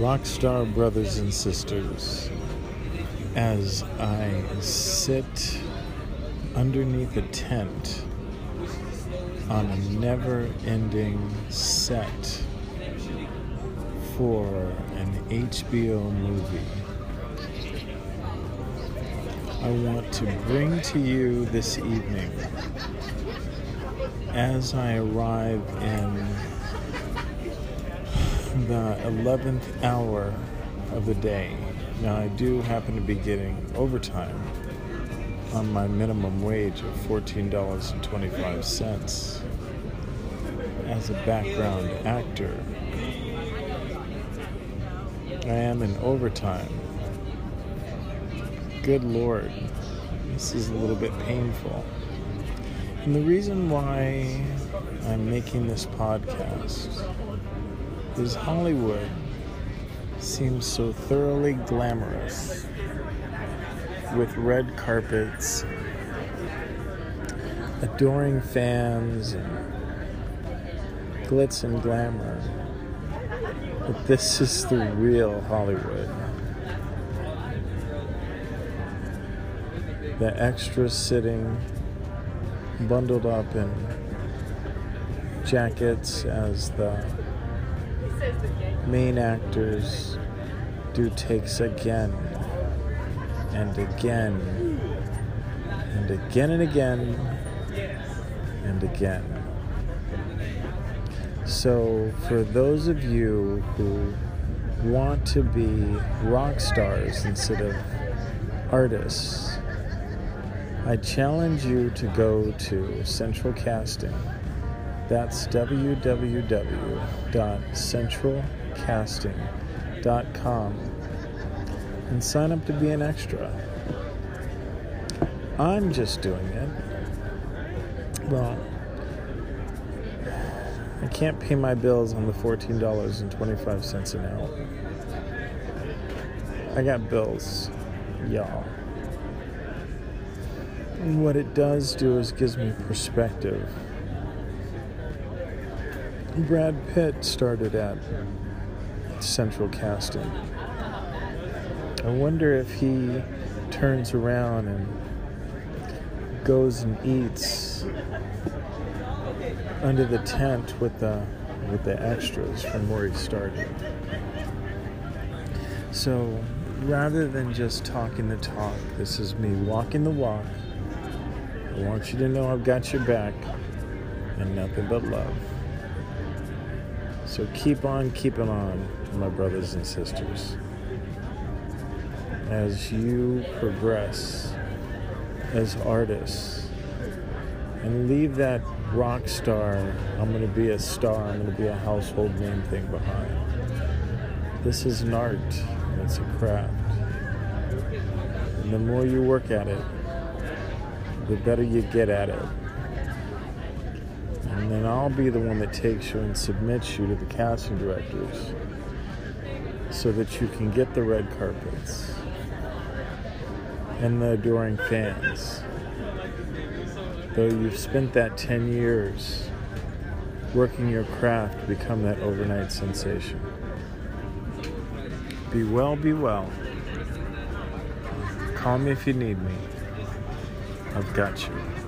Rockstar brothers and sisters, as I sit underneath a tent on a never ending set for an HBO movie. I want to bring to you this evening as I arrive in the 11th hour of the day. Now, I do happen to be getting overtime on my minimum wage of $14.25 as a background actor. I am in overtime. Good Lord, this is a little bit painful. And the reason why I'm making this podcast is Hollywood seems so thoroughly glamorous with red carpets, adoring fans, and glitz and glamour. But this is the real Hollywood. The extras sitting bundled up in jackets as the main actors do takes again and again and again and again and again. So, for those of you who want to be rock stars instead of artists, I challenge you to go to Central Casting. That's www.centralcasting.com and sign up to be an extra. I'm just doing it. Well, I can't pay my bills on the $14.25 an hour. I got bills, y'all. What it does do is gives me perspective. Brad Pitt started at Central Casting. I wonder if he turns around and goes and eats under the tent with the with the extras from where he started. So rather than just talking the talk, this is me walking the walk. I want you to know I've got your back and nothing but love. So keep on keeping on, my brothers and sisters. As you progress as artists and leave that rock star, I'm going to be a star, I'm going to be a household name thing behind. This is an art, it's a craft. And the more you work at it, the better you get at it. And then I'll be the one that takes you and submits you to the casting directors so that you can get the red carpets and the adoring fans. Though you've spent that 10 years working your craft to become that overnight sensation. Be well, be well. Call me if you need me. I've got you.